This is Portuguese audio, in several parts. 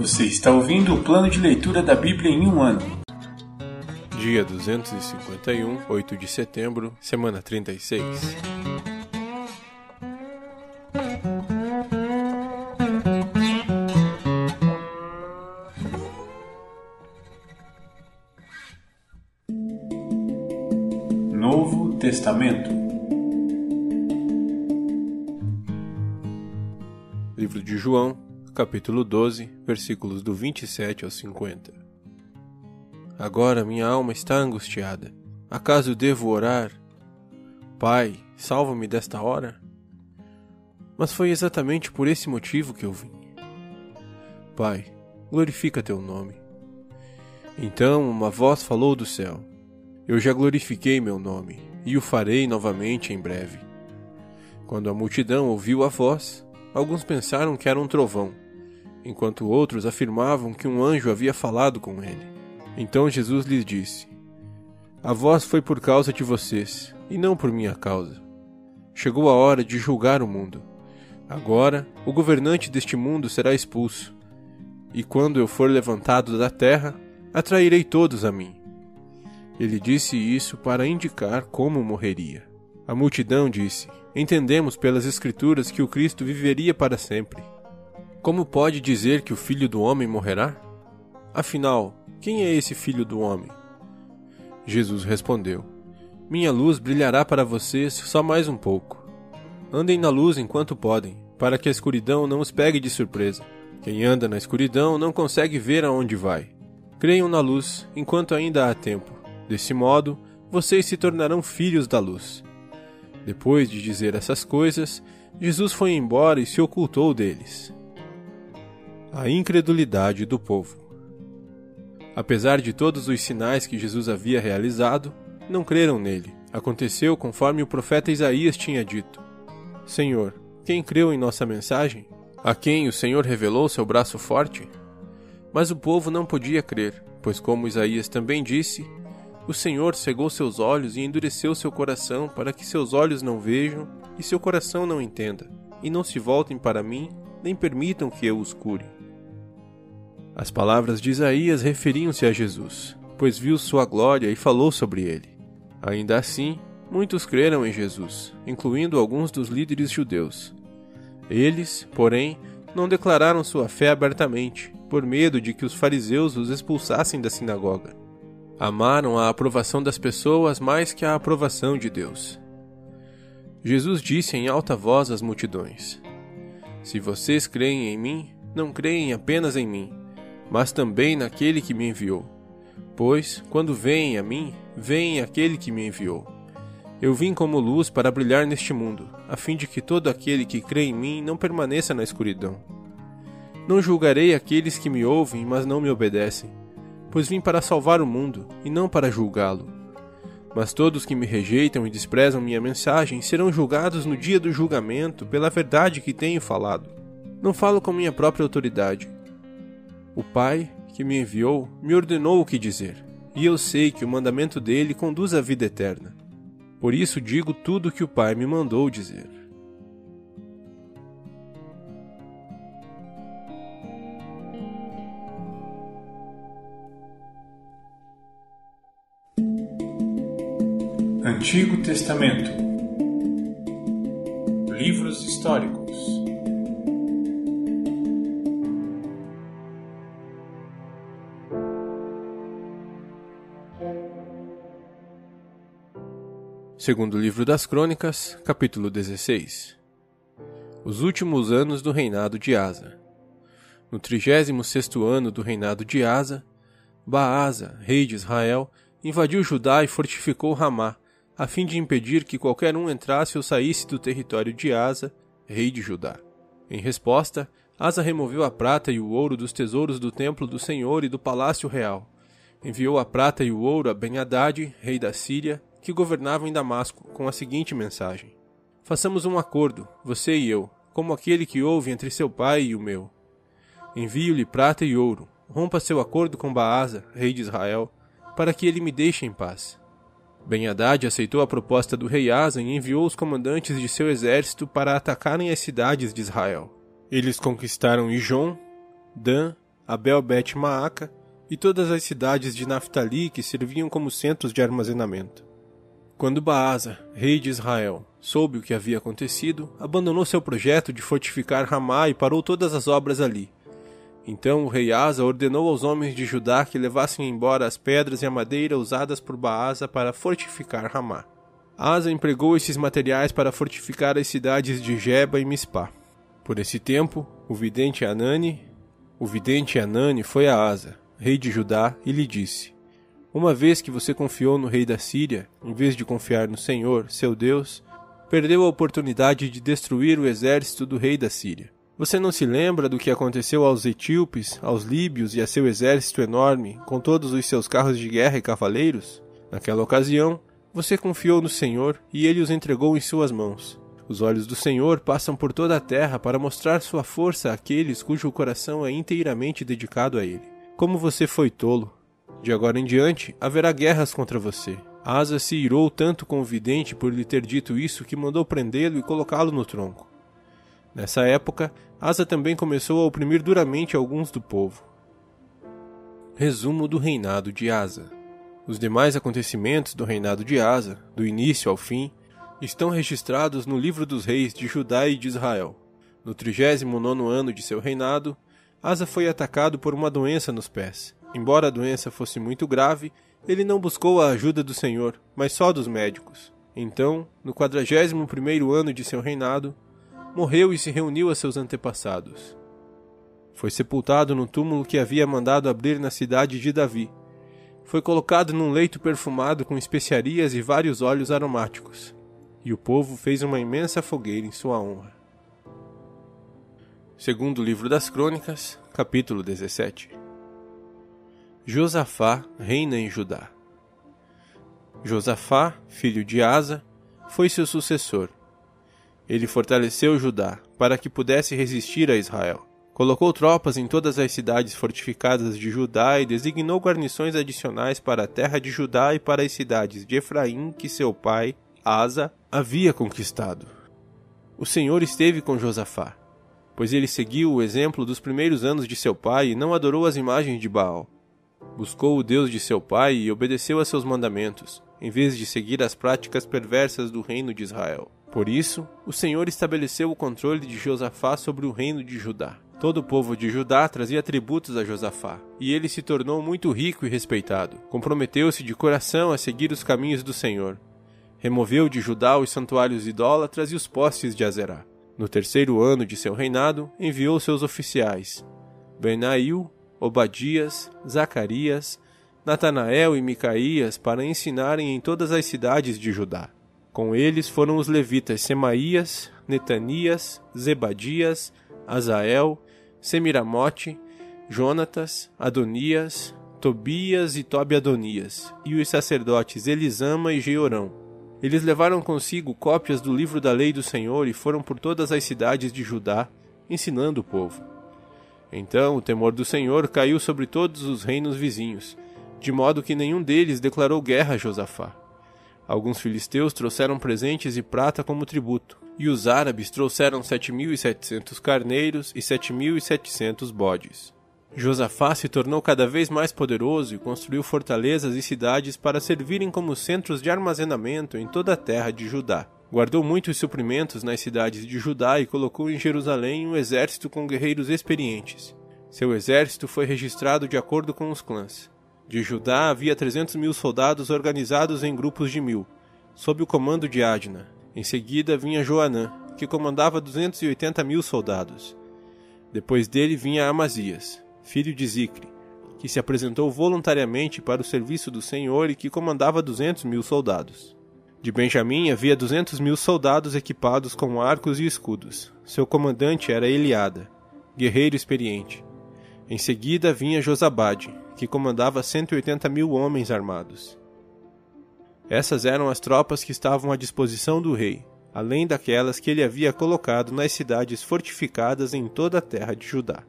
Você está ouvindo o plano de leitura da Bíblia em um ano. Dia 251, 8 de setembro, semana 36. Novo Testamento. Livro de João, capítulo 12, versículos do 27 ao 50. Agora minha alma está angustiada. Acaso devo orar? Pai, salva-me desta hora? Mas foi exatamente por esse motivo que eu vim. Pai, glorifica teu nome. Então uma voz falou do céu: Eu já glorifiquei meu nome, e o farei novamente em breve. Quando a multidão ouviu a voz, alguns pensaram que era um trovão, enquanto outros afirmavam que um anjo havia falado com ele. Então Jesus lhes disse: A voz foi por causa de vocês, e não por minha causa. Chegou a hora de julgar o mundo. Agora, o governante deste mundo será expulso. E quando eu for levantado da terra, atrairei todos a mim. Ele disse isso para indicar como morreria. A multidão disse: Entendemos pelas Escrituras que o Cristo viveria para sempre. Como pode dizer que o filho do homem morrerá? Afinal, quem é esse filho do homem? Jesus respondeu: Minha luz brilhará para vocês só mais um pouco. Andem na luz enquanto podem, para que a escuridão não os pegue de surpresa. Quem anda na escuridão não consegue ver aonde vai. Creiam na luz enquanto ainda há tempo. Desse modo, vocês se tornarão filhos da luz. Depois de dizer essas coisas, Jesus foi embora e se ocultou deles a incredulidade do povo. Apesar de todos os sinais que Jesus havia realizado, não creram nele. Aconteceu conforme o profeta Isaías tinha dito: Senhor, quem creu em nossa mensagem? A quem o Senhor revelou seu braço forte? Mas o povo não podia crer, pois, como Isaías também disse, o Senhor cegou seus olhos e endureceu seu coração para que seus olhos não vejam e seu coração não entenda, e não se voltem para mim, nem permitam que eu os cure. As palavras de Isaías referiam-se a Jesus, pois viu sua glória e falou sobre ele. Ainda assim, muitos creram em Jesus, incluindo alguns dos líderes judeus. Eles, porém, não declararam sua fé abertamente, por medo de que os fariseus os expulsassem da sinagoga. Amaram a aprovação das pessoas mais que a aprovação de Deus. Jesus disse em alta voz às multidões: Se vocês creem em mim, não creem apenas em mim, mas também naquele que me enviou. Pois, quando veem a mim, veem aquele que me enviou. Eu vim como luz para brilhar neste mundo, a fim de que todo aquele que crê em mim não permaneça na escuridão. Não julgarei aqueles que me ouvem, mas não me obedecem, pois vim para salvar o mundo e não para julgá-lo. Mas todos que me rejeitam e desprezam minha mensagem serão julgados no dia do julgamento pela verdade que tenho falado. Não falo com minha própria autoridade, o Pai, que me enviou, me ordenou o que dizer, e eu sei que o mandamento dele conduz à vida eterna. Por isso digo tudo o que o Pai me mandou dizer. Antigo Testamento Livros históricos Segundo livro das Crônicas, capítulo 16. Os últimos anos do reinado de Asa. No trigésimo sexto ano do reinado de Asa, Baasa, rei de Israel, invadiu Judá e fortificou Ramá, a fim de impedir que qualquer um entrasse ou saísse do território de Asa, rei de Judá. Em resposta, Asa removeu a prata e o ouro dos tesouros do templo do Senhor e do palácio real. Enviou a prata e o ouro a Ben-Hadad, rei da Síria, que governavam em Damasco, com a seguinte mensagem: Façamos um acordo, você e eu, como aquele que houve entre seu pai e o meu. Envio-lhe prata e ouro, rompa seu acordo com Baasa, rei de Israel, para que ele me deixe em paz. ben Haddad aceitou a proposta do rei Asa e enviou os comandantes de seu exército para atacarem as cidades de Israel. Eles conquistaram Ijon, Dan, Abel Bet Maaca e todas as cidades de Naftali que serviam como centros de armazenamento. Quando Baasa, rei de Israel, soube o que havia acontecido, abandonou seu projeto de fortificar Ramá e parou todas as obras ali. Então o rei Asa ordenou aos homens de Judá que levassem embora as pedras e a madeira usadas por Baasa para fortificar Ramá. Asa empregou esses materiais para fortificar as cidades de Jeba e Mispá. Por esse tempo, o vidente Anani, o vidente Anani foi a Asa, rei de Judá, e lhe disse: Uma vez que você confiou no rei da Síria, em vez de confiar no Senhor, seu Deus, perdeu a oportunidade de destruir o exército do rei da Síria. Você não se lembra do que aconteceu aos etíopes, aos líbios e a seu exército enorme, com todos os seus carros de guerra e cavaleiros? Naquela ocasião, você confiou no Senhor e ele os entregou em suas mãos. Os olhos do Senhor passam por toda a terra para mostrar sua força àqueles cujo coração é inteiramente dedicado a ele. Como você foi tolo! De agora em diante haverá guerras contra você. Asa se irou tanto com o vidente por lhe ter dito isso que mandou prendê-lo e colocá-lo no tronco. Nessa época, Asa também começou a oprimir duramente alguns do povo. Resumo do reinado de Asa. Os demais acontecimentos do reinado de Asa, do início ao fim, estão registrados no livro dos reis de Judá e de Israel. No 39 ano de seu reinado, Asa foi atacado por uma doença nos pés. Embora a doença fosse muito grave, ele não buscou a ajuda do Senhor, mas só dos médicos. Então, no 41 ano de seu reinado, morreu e se reuniu a seus antepassados. Foi sepultado no túmulo que havia mandado abrir na cidade de Davi, foi colocado num leito perfumado com especiarias e vários óleos aromáticos, e o povo fez uma imensa fogueira em sua honra. Segundo livro das Crônicas, capítulo 17. Josafá reina em Judá. Josafá, filho de Asa, foi seu sucessor. Ele fortaleceu Judá para que pudesse resistir a Israel. Colocou tropas em todas as cidades fortificadas de Judá e designou guarnições adicionais para a terra de Judá e para as cidades de Efraim que seu pai, Asa, havia conquistado. O Senhor esteve com Josafá, pois ele seguiu o exemplo dos primeiros anos de seu pai e não adorou as imagens de Baal. Buscou o Deus de seu pai e obedeceu a seus mandamentos, em vez de seguir as práticas perversas do reino de Israel. Por isso, o Senhor estabeleceu o controle de Josafá sobre o reino de Judá. Todo o povo de Judá trazia tributos a Josafá, e ele se tornou muito rico e respeitado. Comprometeu-se de coração a seguir os caminhos do Senhor. Removeu de Judá os santuários idólatras e os postes de Azerá. No terceiro ano de seu reinado, enviou seus oficiais, Benail, Obadias, Zacarias, Natanael e Micaías para ensinarem em todas as cidades de Judá. Com eles foram os levitas Semaías, Netanias, Zebadias, Azael, Semiramote, Jonatas, Adonias, Tobias e Tobi-Adonias, e os sacerdotes Elisama e Jeorão. Eles levaram consigo cópias do livro da lei do Senhor e foram por todas as cidades de Judá, ensinando o povo. Então o temor do Senhor caiu sobre todos os reinos vizinhos, de modo que nenhum deles declarou guerra a Josafá. Alguns filisteus trouxeram presentes e prata como tributo, e os árabes trouxeram sete mil e setecentos carneiros e sete mil e setecentos bodes. Josafá se tornou cada vez mais poderoso e construiu fortalezas e cidades para servirem como centros de armazenamento em toda a terra de Judá. Guardou muitos suprimentos nas cidades de Judá e colocou em Jerusalém um exército com guerreiros experientes. Seu exército foi registrado de acordo com os clãs. De Judá havia trezentos mil soldados organizados em grupos de mil, sob o comando de Adna, em seguida vinha Joanã, que comandava 280 mil soldados. Depois dele vinha Amazias, filho de Zicre, que se apresentou voluntariamente para o serviço do Senhor e que comandava 200 mil soldados. De Benjamim havia 200 mil soldados equipados com arcos e escudos. Seu comandante era Eliada, guerreiro experiente. Em seguida vinha Josabade, que comandava 180 mil homens armados. Essas eram as tropas que estavam à disposição do rei, além daquelas que ele havia colocado nas cidades fortificadas em toda a terra de Judá.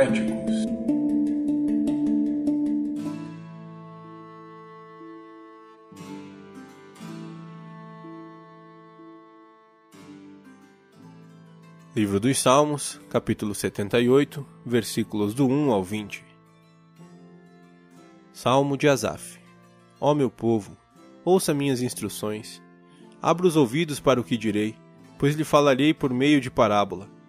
poéticos. Livro dos Salmos, capítulo 78, versículos do 1 ao 20. Salmo de Asaf. Ó meu povo, ouça minhas instruções. Abra os ouvidos para o que direi, pois lhe falarei por meio de parábola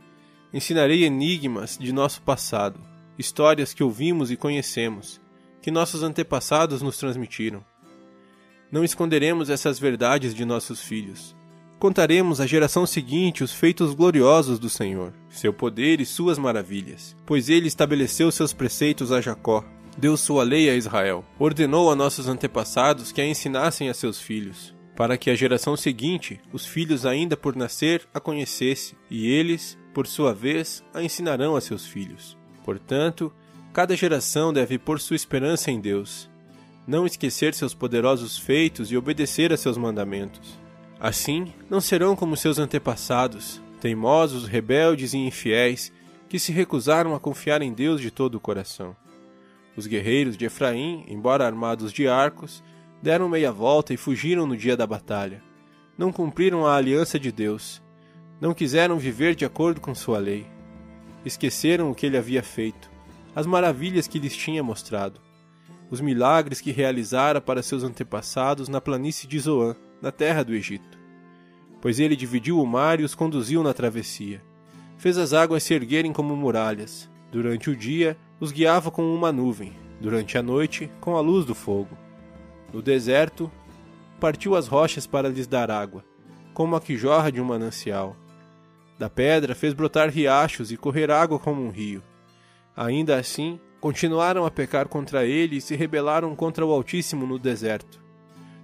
Ensinarei enigmas de nosso passado, histórias que ouvimos e conhecemos, que nossos antepassados nos transmitiram. Não esconderemos essas verdades de nossos filhos contaremos à geração seguinte os feitos gloriosos do Senhor, seu poder e suas maravilhas. Pois ele estabeleceu seus preceitos a Jacó, deu sua lei a Israel, ordenou a nossos antepassados que a ensinassem a seus filhos, para que a geração seguinte, os filhos ainda por nascer, a conhecesse, e eles, por sua vez, a ensinarão a seus filhos. Portanto, cada geração deve pôr sua esperança em Deus, não esquecer seus poderosos feitos e obedecer a seus mandamentos. Assim, não serão como seus antepassados, teimosos, rebeldes e infiéis, que se recusaram a confiar em Deus de todo o coração. Os guerreiros de Efraim, embora armados de arcos, deram meia volta e fugiram no dia da batalha. Não cumpriram a aliança de Deus. Não quiseram viver de acordo com sua lei. Esqueceram o que ele havia feito, as maravilhas que lhes tinha mostrado, os milagres que realizara para seus antepassados na planície de Zoan na terra do Egito. Pois ele dividiu o mar e os conduziu na travessia. Fez as águas se erguerem como muralhas. Durante o dia, os guiava com uma nuvem, durante a noite, com a luz do fogo. No deserto, partiu as rochas para lhes dar água, como a que jorra de um manancial. Da pedra fez brotar riachos e correr água como um rio. Ainda assim, continuaram a pecar contra ele e se rebelaram contra o Altíssimo no deserto.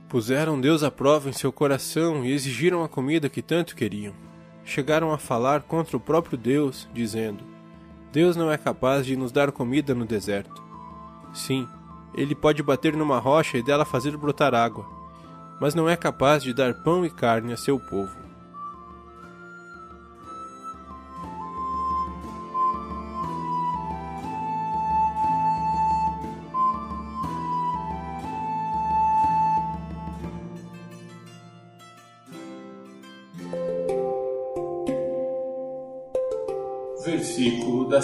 Puseram Deus à prova em seu coração e exigiram a comida que tanto queriam. Chegaram a falar contra o próprio Deus, dizendo: Deus não é capaz de nos dar comida no deserto. Sim, ele pode bater numa rocha e dela fazer brotar água, mas não é capaz de dar pão e carne a seu povo.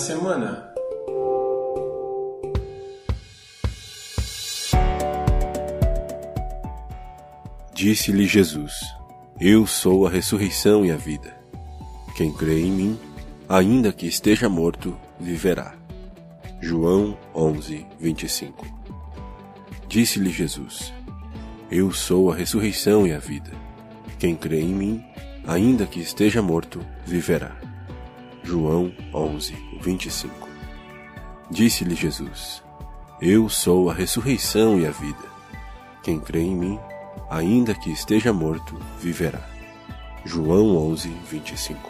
Semana. Disse-lhe Jesus: Eu sou a ressurreição e a vida. Quem crê em mim, ainda que esteja morto, viverá. João 11, 25 Disse-lhe Jesus: Eu sou a ressurreição e a vida. Quem crê em mim, ainda que esteja morto, viverá. João 11, 25 Disse-lhe Jesus: Eu sou a ressurreição e a vida. Quem crê em mim, ainda que esteja morto, viverá. João 11, 25